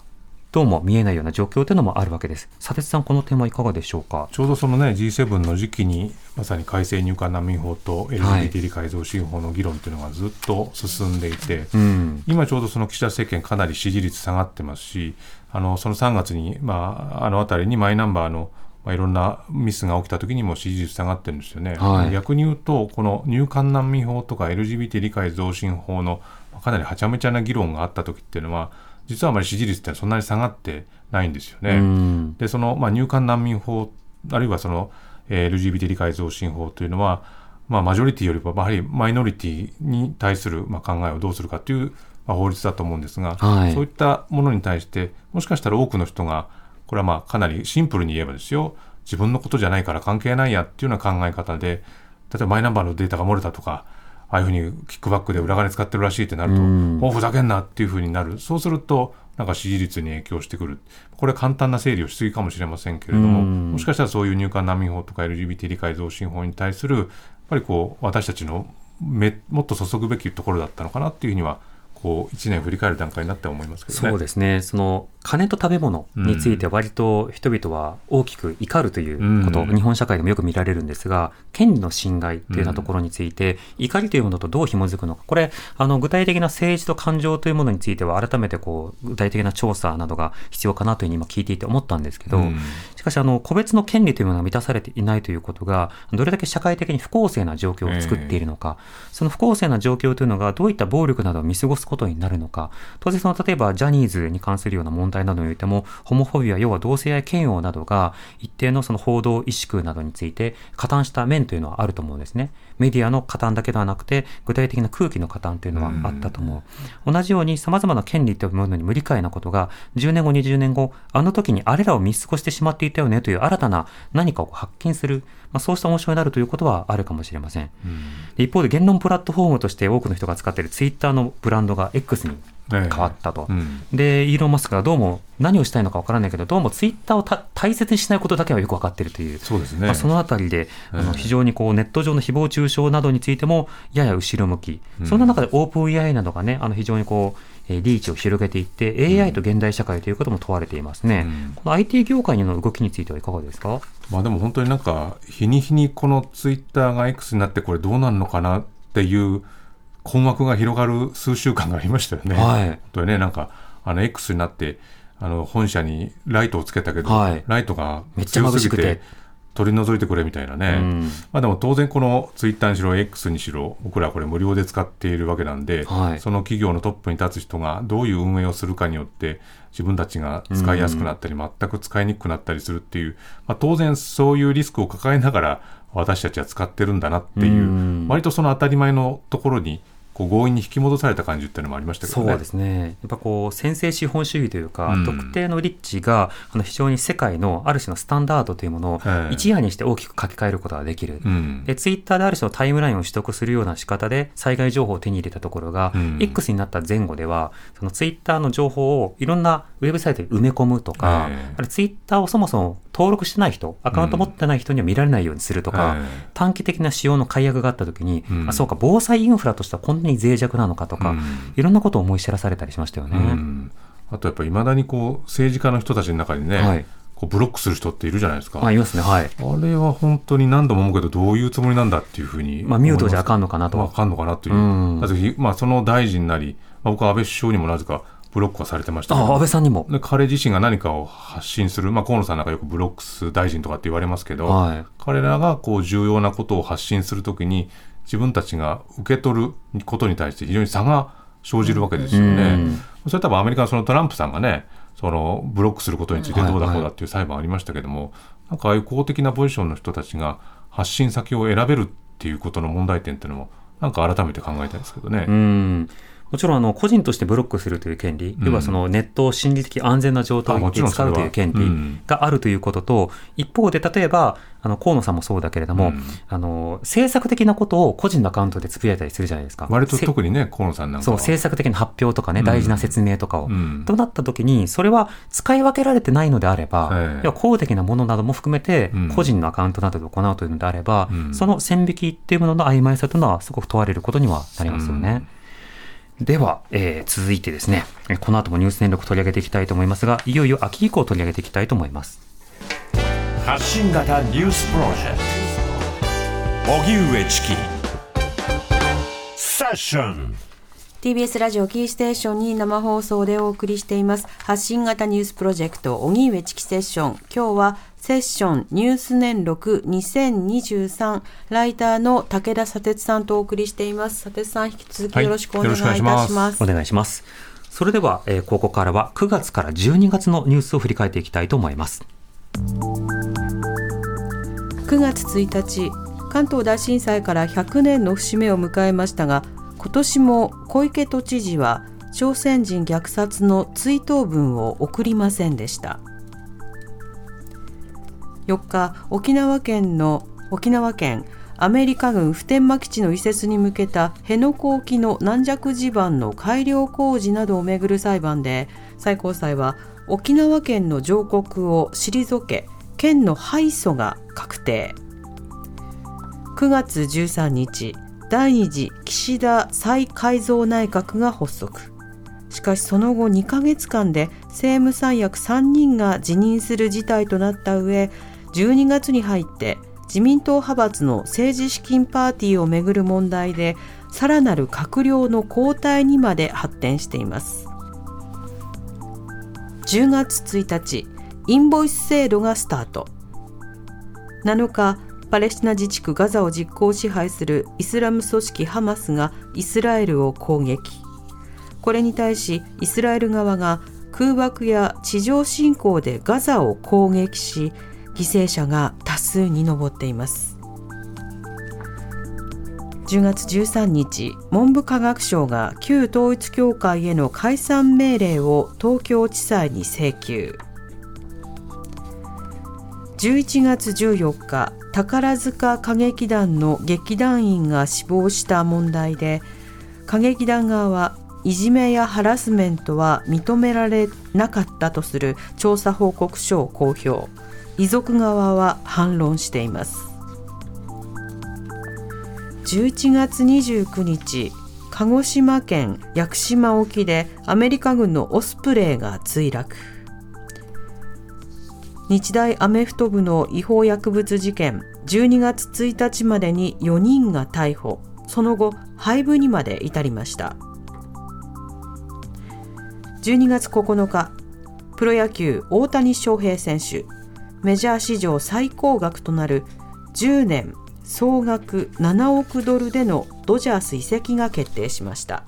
どうも見えないような状況というのもあるわけです。佐哲さん、この点はいかがでしょうか？ちょうどそのね G7 の時期にまさに改正入管難民法と LGBT 理解増進法の議論というのがずっと進んでいて、はいうん、今ちょうどその岸田政権かなり支持率下がってますし、あのその3月にまああのあたりにマイナンバーのまあ、いろんなミスが起きた時にも支持率下がってるんですよね、はい、逆に言うと、この入管難民法とか LGBT 理解増進法のかなりはちゃめちゃな議論があった時っていうのは、実はあまり支持率ってそんなに下がってないんですよね。で、その、まあ、入管難民法、あるいはその、えー、LGBT 理解増進法というのは、まあ、マジョリティよりもやはりマイノリティに対する、まあ、考えをどうするかという、まあ、法律だと思うんですが、はい、そういったものに対して、もしかしたら多くの人が、これはまあかなりシンプルに言えばですよ、自分のことじゃないから関係ないやっていうような考え方で、例えばマイナンバーのデータが漏れたとか、ああいうふうにキックバックで裏金使ってるらしいってなると、もうふざけんなっていうふうになる。そうすると、なんか支持率に影響してくる。これは簡単な整理をしすぎかもしれませんけれども、もしかしたらそういう入管難民法とか LGBT 理解増進法に対する、やっぱりこう、私たちのめもっと注ぐべきところだったのかなっていうふうにはこう1年振り返る段階になって思いますけど、ね、そうですね。その金と食べ物について割と人々は大きく怒るということ、うん、日本社会でもよく見られるんですが権利の侵害というようなところについて、うん、怒りというものとどう紐づくのか。これあの具体的な政治と感情というものについては改めてこう具体的な調査などが必要かなというふうに今聞いていて思ったんですけど、うん、しかしあの個別の権利というものが満たされていないということがどれだけ社会的に不公正な状況を作っているのか、えー、その不公正な状況というのがどういった暴力などを見過ごすことになるのか。当然その例えばジャニーズに関するような問題などにおいてもホモフォビア要は同性愛嫌悪などが一定のその報道萎縮などについて加担した面というのはあると思うんですねメディアの加担だけではなくて具体的な空気の加担というのはあったと思う。同じように様々な権利というものに無理解なことが10年後20年後あの時にあれらを見過ごしてしまっていたよねという新たな何かを発見する、まあ、そうした面白になるということはあるかもしれません、一方で言論プラットフォームとして多くの人が使っているツイッターのブランドが X に変わったと、えーうん、でイーロン・マスクがどうも何をしたいのか分からないけどどうもツイッターを大切にしないことだけはよく分かっているという。そうです、ね。まあ、そのあたりで、あの非常にこうネット上の誹謗中傷などについてもやや後ろ向き、うん、そんな中でオープン AI などがねあの非常にこうリーチを広げていって AI と現代社会ということも問われていますね、うん、この IT 業界の動きについてはいかがですか、まあ、でも本当になんか日に日にこのツイッターが X になってこれどうなるのかなっていう困惑が広がる数週間がありましたよね。はい、本ねなんかあの X になってあの本社にライトをつけたけど、はい、ライトが強すぎて取り除いてくれみたいなね、うん、まあ、でも当然このツイッターにしろ X にしろ僕らこれ無料で使っているわけなんで、はい、その企業のトップに立つ人がどういう運営をするかによって自分たちが使いやすくなったり、全く使いにくくなったりするっていう、まあ、当然そういうリスクを抱えながら私たちは使ってるんだなっていう、割とその当たり前のところにこう強引に引き戻された感じっていうのもありましたけどね。そうですね。やっぱこう先制資本主義というか、うん、特定の立地があの非常に世界のある種のスタンダードというものを一夜にして大きく書き換えることができる。うん、でツイッターである種のタイムラインを取得するような仕方で災害情報を手に入れたところが、うん、X になった前後ではそのツイッターの情報をいろんなウェブサイトに埋め込むとか、あれツイッターをそもそも登録してない人、アカウント持ってない人には見られないようにするとか、短期的な使用の解約があったときに、あそうか防災インフラとしてはこんなに脆弱なのかとか、うん、いろんなことを思い知らされたりしましたよね。うん、あとやっぱりいまだにこう政治家の人たちの中にね、はい、こうブロックする人っているじゃないですか。あいますね、はい。あれは本当に何度も思うけど、どういうつもりなんだっていうふうにまあ、ミュートじゃあかんのかなと。あかんのかなという。うん、まあ、その大臣なり、まあ、僕は安倍首相にもなぜかブロックはされてましたあ安倍さんにもで彼自身が何かを発信する、まあ、河野さんなんかよくブロックス大臣とかって言われますけど、はい、彼らがこう重要なことを発信するときに自分たちが受け取ることに対して非常に差が生じるわけですよね。それ多分アメリカのそのトランプさんがねそのブロックすることについてどうだこうだっていう裁判ありましたけども、はいはい、なんかああいう公的なポジションの人たちが発信先を選べるっていうことの問題点っていうのもなんか改めて考えたいですけどね。うんもちろんあの個人としてブロックするという権利、要はそのネットを心理的安全な状態で使うという権利があるということと、一方で例えば、あの河野さんもそうだけれども、あの政策的なことを個人のアカウントでつぶやいたりするじゃないですか。割と特にね、河野さんなんかそう、政策的な発表とかね、大事な説明とかを。となったときに、それは使い分けられてないのであれば、要は公的なものなども含めて、個人のアカウントなどで行うというのであれば、その線引きっていうものの曖昧さというのはすごく問われることにはなりますよね。では、えー、続いてですね、この後もニュース電力取り上げていきたいと思いますが、いよいよ秋以降取り上げていきたいと思います。発信型ニュースプロジェクト。荻上チキ。セッション。TBS ラジオキーステーションに生放送でお送りしています。発信型ニュースプロジェクト荻上チキセッション。今日はセッションニュース年録2023ライターの武田砂鉄さんとお送りしています。砂鉄さん引き続きよろしくお願いいたします。はい、お願いします。それでは、えー、ここからは9月から12月のニュースを振り返っていきたいと思います。9月1日関東大震災から100年の節目を迎えましたが今年も小池都知事は朝鮮人虐殺の追悼文を送りませんでした4日沖縄県の沖縄県アメリカ軍普天間基地の移設に向けた辺野古沖の軟弱地盤の改良工事などをめぐる裁判で最高裁は沖縄県の上告を退け県の敗訴が確定。9月13日第2次岸田再改造内閣が発足。しかしその後2ヶ月間で政務三役3人が辞任する事態となった上12月に入って自民党派閥の政治資金パーティーをめぐる問題でさらなる閣僚の交代にまで発展しています。10月1日インボイス制度がスタート。7日パレスチナ自治区ガザを実効支配するイスラム組織ハマスがイスラエルを攻撃。これに対しイスラエル側が空爆や地上侵攻でガザを攻撃し犠牲者が多数に上っています。10月13日文部科学省が旧統一教会への解散命令を東京地裁に請求。11月14日宝塚歌劇団の劇団員が死亡した問題で歌劇団側はいじめやハラスメントは認められなかったとする調査報告書を公表。遺族側は反論しています。11月29日鹿児島県屋久島沖でアメリカ軍のオスプレイが墜落。日大アメフト部の違法薬物事件12月1日までに4人が逮捕。その後廃部にまで至りました。12月9日プロ野球大谷翔平選手メジャー史上最高額となる10年総額7億ドルでのドジャース移籍が決定しました。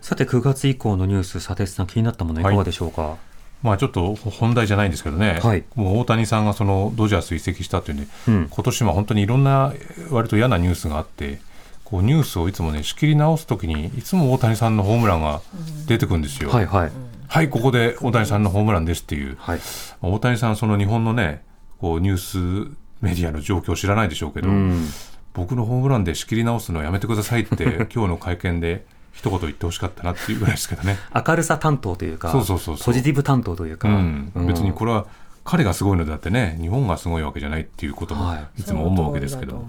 さて9月以降のニュース、佐哲さん、気になったものい。かがでしょうか？はいまあ、ちょっと本題じゃないんですけどね、はい、もう大谷さんがそのドジャース移籍したというね、うん、今年は本当にいろんな割と嫌なニュースがあって、こうニュースをいつもね仕切り直すときにいつも大谷さんのホームランが出てくるんですよ。はいはい、はい、ここで大谷さんのホームランですっていう、はい、大谷さん、その日本のねこうニュースメディアの状況を知らないでしょうけど、うん、僕のホームランで仕切り直すのやめてくださいって <laughs> 今日の会見で一言言ってほしかったなっていうぐらいですけどね。明るさ担当というかポジティブ担当というか、うん。うん、別にこれは彼がすごいのであってね日本がすごいわけじゃないっていうこともい。つも思うわけですけど、はい、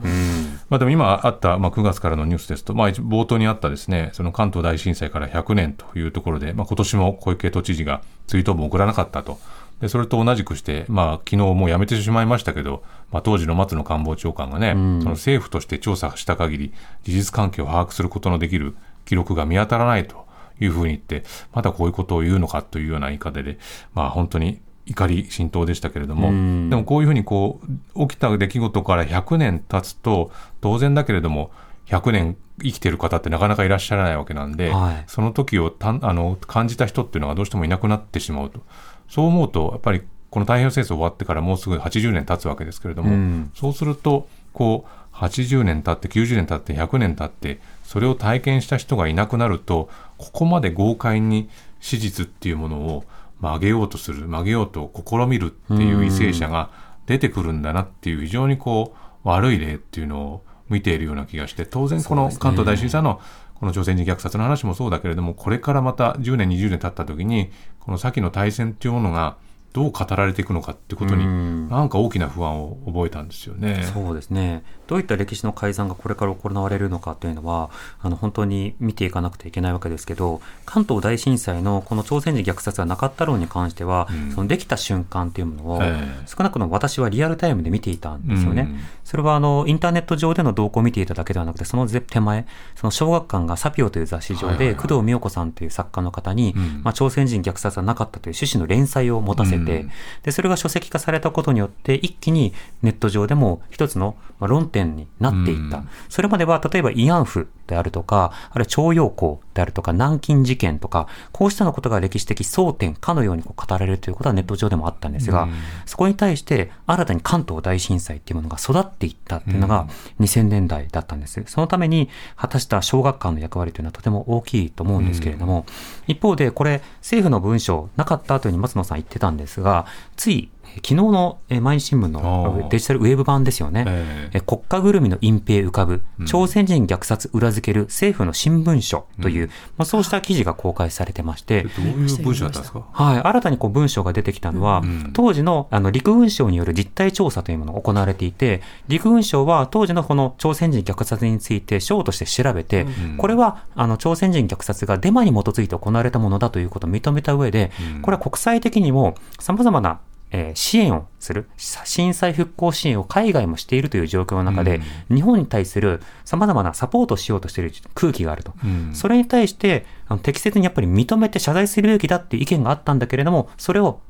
まあ、でも今あった、まあ、9月からのニュースですと、まあ、冒頭にあったですねその関東大震災から100年というところで、まあ、今年も小池都知事が追悼文を送らなかったと。でそれと同じくして、まあ昨日もうやめてしまいましたけど、まあ、当時の松野官房長官がね、うん、その政府として調査した限り、事実関係を把握することのできる記録が見当たらないというふうに言って、まだこういうことを言うのかというような言い方で、まあ本当に怒り心頭でしたけれども、でもこういうふうにこう起きた出来事から100年経つと当然だけれども100年生きてる方ってなかなかいらっしゃらないわけなんで、はい、その時をたあの感じた人っていうのがどうしてもいなくなってしまうと。そう思うと、やっぱりこの太平洋戦争終わってからもうすぐ80年経つわけですけれども、うん、そうすると、こう、80年経って90年経って100年経ってそれを体験した人がいなくなるとここまで豪快に史実っていうものを曲げようとする曲げようと試みるっていう為政者が出てくるんだなっていう非常にこう悪い例っていうのを見ているような気がして当然この関東大震災のこの朝鮮人虐殺の話もそうだけれどもこれからまた10年20年経った時にこの先の大戦っていうものがどう語られていくのかってことに、なんか大きな不安を覚えたんですよね。そうですね。どういった歴史の改ざんがこれから行われるのかというのは、あの本当に見ていかなくてはいけないわけですけど、関東大震災のこの朝鮮人虐殺がなかった論に関しては、うん、そのできた瞬間というものを、少なくとも私はリアルタイムで見ていたんですよね。うん、それはあのインターネット上での動向を見ていただけではなくて、その手前、その小学館がサピオという雑誌上で、工藤美代子さんという作家の方に、うん、まあ、朝鮮人虐殺がなかったという趣旨の連載を持たせて、でそれが書籍化されたことによって、一気にネット上でも一つの論点になっていった。それまでは、例えば慰安婦であるとか、あるいは徴用工であるとか、南京事件とか、こうしたのことが歴史的争点かのようにこう語られるということはネット上でもあったんですが、そこに対して新たに関東大震災っていうものが育っていったっていうのが2000年代だったんです。そのために果たした小学館の役割というのはとても大きいと思うんですけれども、一方でこれ政府の文書なかったというふうに松野さん言ってたんですが、つい昨日の毎日新聞のデジタルウェブ版ですよね、えー、国家ぐるみの隠蔽浮かぶ、朝鮮人虐殺裏付ける政府の新聞書という、うん、まあ、そうした記事が公開されてまして、どういう文書だったんですか、はい、新たにこう文書が出てきたのは、うん、当時のあの陸軍省による実態調査というものが行われていて、陸軍省は当時のこの朝鮮人虐殺について省として調べて、うん、これはあの朝鮮人虐殺がデマに基づいて行われたものだということを認めた上で、これは国際的にも様々なえー、支援をする、震災復興支援を海外もしているという状況の中で、うん、日本に対する様々なサポートをしようとしている空気があると。うん、それに対して、あの適切にやっぱり認めて謝罪するべきだっていう意見があったんだけれども、それを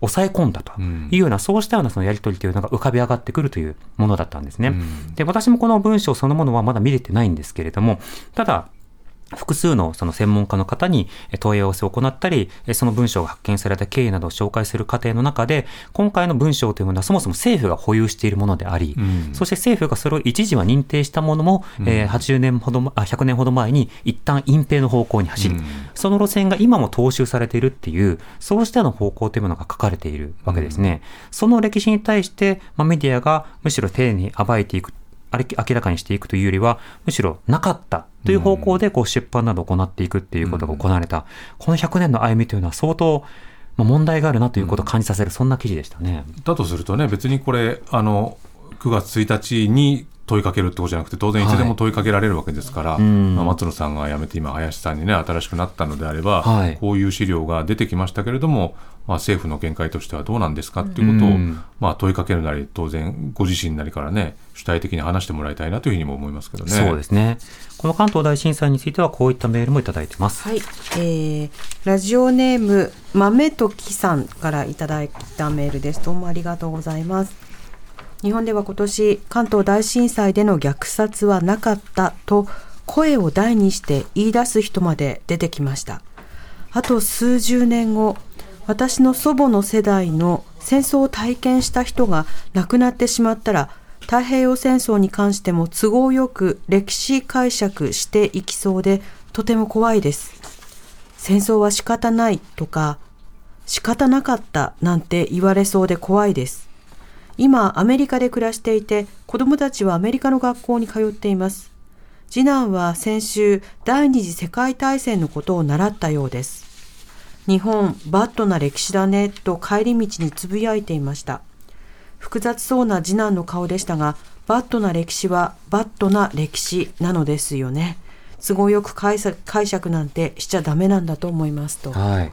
抑え込んだというような、うん、そうしたようなそのやり取りというのが浮かび上がってくるというものだったんですね。で、私もこの文章そのものはまだ見れてないんですけれども、ただ、複数のその専門家の方に問い合わせを行ったり、その文章が発見された経緯などを紹介する過程の中で、今回の文章というものはそもそも政府が保有しているものであり、うん、そして政府がそれを一時は認定したものも、うん、えー、80年ほど、あ100年ほど前に一旦隠蔽の方向に走り、うん、その路線が今も踏襲されているっていう、そうしたの方向というものが書かれているわけですね。その歴史に対して、まあ、メディアがむしろ丁寧に暴いていく明らかにしていくというよりは、むしろなかったという方向でこう出版などを行っていくっていうことが行われた、この100年の歩みというのは相当、問題があるなということを感じさせる、そんな記事でしたね。だとするとね、別にこれ、あの9月1日に問いかけるってことじゃなくて、当然いつでも問いかけられるわけですから、はいまあ、松野さんが辞めて今、林さんにね、新しくなったのであれば、はい、こういう資料が出てきましたけれども、まあ、政府の見解としてはどうなんですかっていうことを、まあ、問いかけるなり、当然、ご自身なりからね、主体的に話してもらいたいなというふうにも思いますけどね。そうですね。この関東大震災については、こういったメールもいただいてます。はい。えー、ラジオネーム、豆時さんからいただいたメールです。どうもありがとうございます。日本では今年関東大震災での虐殺はなかったと声を大にして言い出す人まで出てきましたあと数十年後私の祖母の世代の戦争を体験した人が亡くなってしまったら太平洋戦争に関しても都合よく歴史解釈していきそうでとても怖いです。戦争は仕方ないとか仕方なかったなんて言われそうで怖いです。今アメリカで暮らしていて子供たちはアメリカの学校に通っています。次男は先週第二次世界大戦のことを習ったようです。日本バッドな歴史だねと帰り道につぶやいていました。複雑そうな次男の顔でしたがバッドな歴史はバッドな歴史なのですよね。都合よく解釈なんてしちゃダメなんだと思いますと。はい。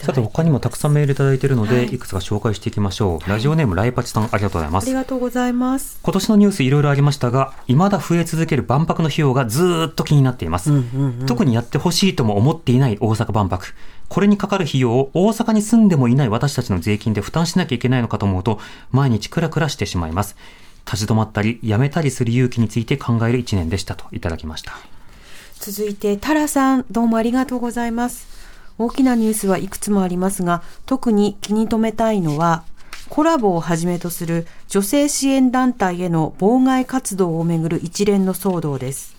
さて他にもたくさんメールいただいているので、はい、いくつか紹介していきましょう、ラジオネームライパチさんありがとうございます。ありがとうございます。今年のニュースいろいろありましたが未だ増え続ける万博の費用がずっと気になっています、うんうんうん、特にやってほしいとも思っていない大阪万博。これにかかる費用を大阪に住んでもいない私たちの税金で負担しなきゃいけないのかと思うと毎日クラクラしてしまいます。立ち止まったりやめたりする勇気について考える1年でしたといただきました。続いてタラさんどうもありがとうございます大きなニュースはいくつもありますが特に気に留めたいのはコラボをはじめとする女性支援団体への妨害活動をめぐる一連の騒動です。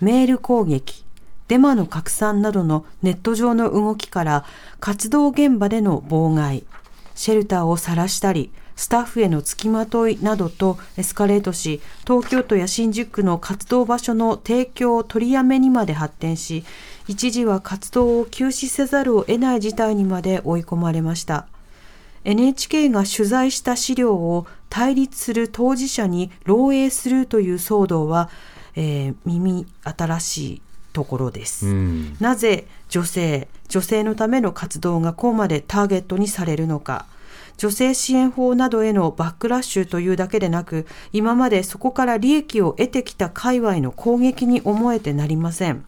メール攻撃、デマの拡散などのネット上の動きから活動現場での妨害、シェルターを晒したり、スタッフへの付きまといなどとエスカレートし、東京都や新宿区の活動場所の提供を取りやめにまで発展し、一時は活動を休止せざるを得ない事態にまで追い込まれました。NHK が取材した資料を対立する当事者に漏洩するという騒動は、えー、耳新しいところです、うん、なぜ女性女性のための活動がこうまでターゲットにされるのか。女性支援法などへのバックラッシュというだけでなく今までそこから利益を得てきた界隈の攻撃に思えてなりません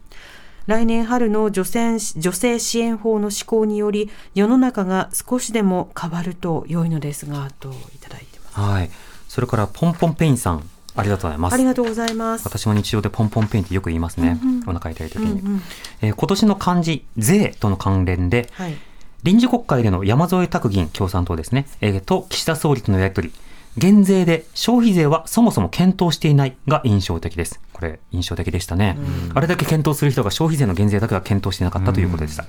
来年春の女性女性支援法の施行により世の中が少しでも変わると良いのですがといただいてます。はい。それからポンポンペインさん。ありがとうございます。ありがとうございます。私も日常でポンポンペインってよく言いますね。うんうん、お腹痛い時に、うんうん、えー、今年の漢字税との関連で、はい、臨時国会での山添拓議員共産党ですね、えー、と岸田総理とのやり取り、減税で消費税はそもそも検討していないが印象的です。これ、印象的でしたね。あれだけ検討する人が消費税の減税だけは検討していなかったということでした。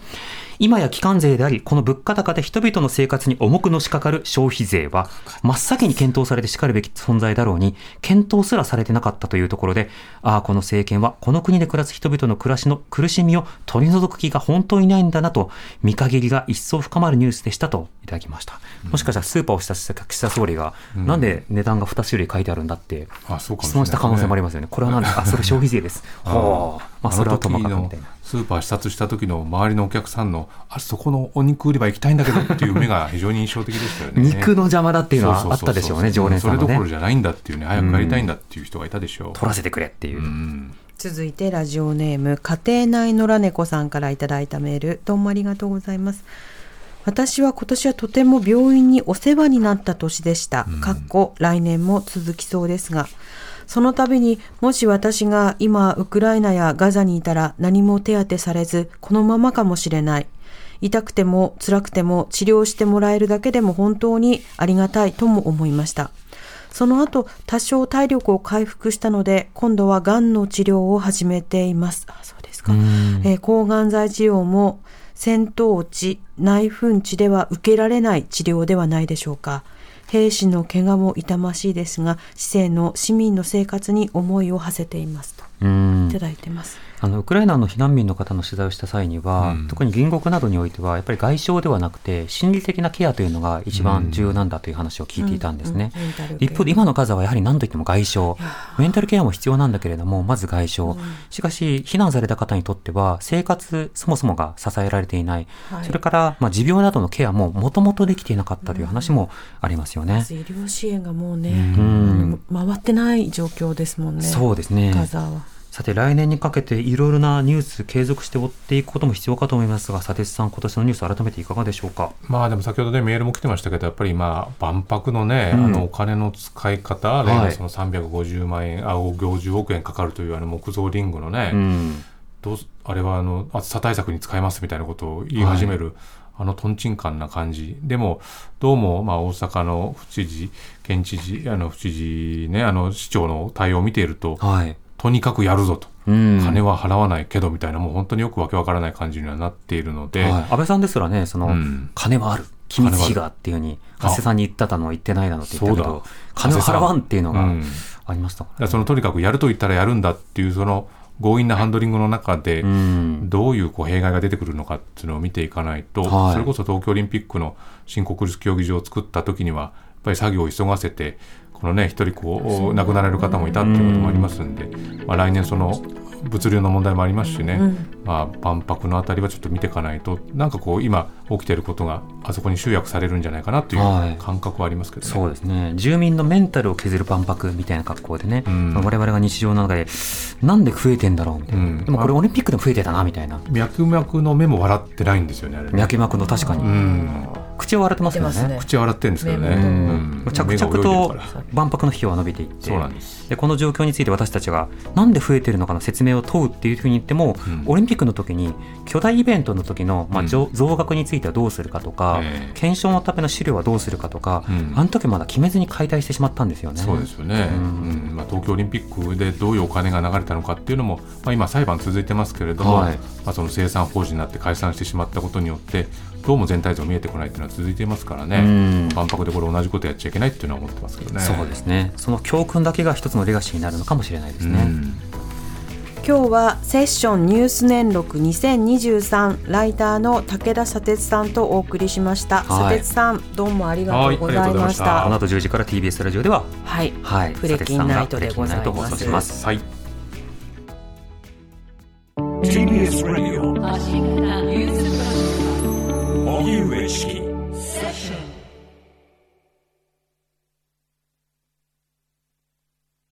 今や基幹税であり、この物価高で人々の生活に重くのしかかる消費税は、真っ先に検討されてしかるべき存在だろうに、検討すらされてなかったというところで、ああ、この政権はこの国で暮らす人々の暮らしの苦しみを取り除く気が本当にないんだなと、見限りが一層深まるニュースでしたといただきました。もしかしたらスーパーをした岸田総理が、なんで値段が2種類書いてあるんだって、質問した可能性もありますよね。これは何であ、それ消費税です。はあ、まあ、それはともかくみたいな。スーパー視察した時の周りのお客さんのあそこのお肉売り場行きたいんだけどっていう目が非常に印象的でしたよね。肉の邪魔だっていうのはあったでしょうね常連さんね。それどころじゃないんだっていうね早く帰りたいんだっていう人がいたでしょう、取らせてくれっていう、続いてラジオネーム家庭内野良猫さんからいただいたメールどうもありがとうございます。私は今年はとても病院にお世話になった年でした。かっこ来年も続きそうですが、その度にもし私が今ウクライナやガザにいたら何も手当てされずこのままかもしれない。痛くても辛くても治療してもらえるだけでも本当にありがたいとも思いました。その後多少体力を回復したので今度はがんの治療を始めています。あそうですか、えー、抗がん剤治療も戦闘地、内紛地では受けられない治療ではないでしょうか。兵士の怪我も痛ましいですが、市政の市民の生活に思いを馳せていますと。いただいてます。あのウクライナの避難民の方の取材をした際には、うん、特に隣国などにおいては、やっぱり外傷ではなくて、心理的なケアというのが一番重要なんだという話を聞いていたんですね。一方で、今の数はやはり何といっても外傷、メンタルケアも必要なんだけれども、まず外傷、しかし、避難された方にとっては、生活そもそもが支えられていない、はい、それから、まあ、持病などのケアももともとできていなかったという話もありますよね。ま、医療支援がもうね、うん、回ってない状況ですもんね。そうですね。ガザは。さて来年にかけていろいろなニュース継続して追っていくことも必要かと思いますが、佐哲さん、今年のニュース改めていかがでしょうか？まあでも先ほどねメールも来てましたけど、やっぱりまあ万博のね、うん、あのお金の使い方、はい、その350万円、あ50億円かかるというあの木造リングのね、うん、どうあれはあの暑さ対策に使えますみたいなことを言い始める。はいあのとんちんかんな感じ。でも、どうも、まあ、大阪の府知事、県知事、あの、府知事ね、あの、市長の対応を見ていると、はい、とにかくやるぞと。金は払わないけどみたいな、もう本当によくわけわからない感じにはなっているので。はい、安倍さんですらね、その、うん、金はある。機密費がっていうふうに、加瀬さんに言ったのを言ってないなのって言ったけど、金を払わんっていうのがありました、ね、そのとにかくやると言ったらやるんだっていう、その強引なハンドリングの中で、どういうこう弊害が出てくるのかっていうのを見ていかないと、はい、それこそ東京オリンピックの新国立競技場を作った時には、ぱり作業を急がせて、このね、一人こう、亡くなられる方もいたっていうこともありますんで、まあ、来年その物流の問題もありますしね、うん、まあ、万博のあたりはちょっと見ていかないとなんかこう今起きていることがあそこに集約されるんじゃないかなという感覚はありますけど、ね。はい、そうですね。住民のメンタルを削る万博みたいな格好でね、うん、まあ、我々が日常の中でなんで増えてんだろうみたいな、うん、でもこれオリンピックでも増えてたなみたいな。脈々の目も笑ってないんですよね。脈々の確かに、うん口を洗ってますよね、ね、口を洗ってるんですけどね、うん、着々と万博の費用は伸びていって。そうなんです。でこの状況について私たちがなんで増えてるのかの説明を問うっていうふうに言っても、うん、オリンピックの時に巨大イベントの時の、まあ、増額についてはどうするかとか、検証のための資料はどうするかとか、あの時まだ決めずに解体してしまったんですよね。そうですよね、うん。まあ、東京オリンピックでどういうお金が流れたのかっていうのも、まあ、今裁判続いてますけれども、はい、まあ、その生産法人になって解散してしまったことによってどうも全体像見えてこないっていうのは続いていますからね、万博でこれ同じことやっちゃいけないっていうのは思ってますけどね。そうですね。その教訓だけが一つのレガシーになるのかもしれないですね。今日はセッションニュース年録2023ライターの武田砂鉄さんとお送りしました、はい、砂鉄さんどうもありがとうございました。この後10時から TBS ラジオでははい、はい、プレキンナイトでございます。はい。TBS ラジオ荻上チキ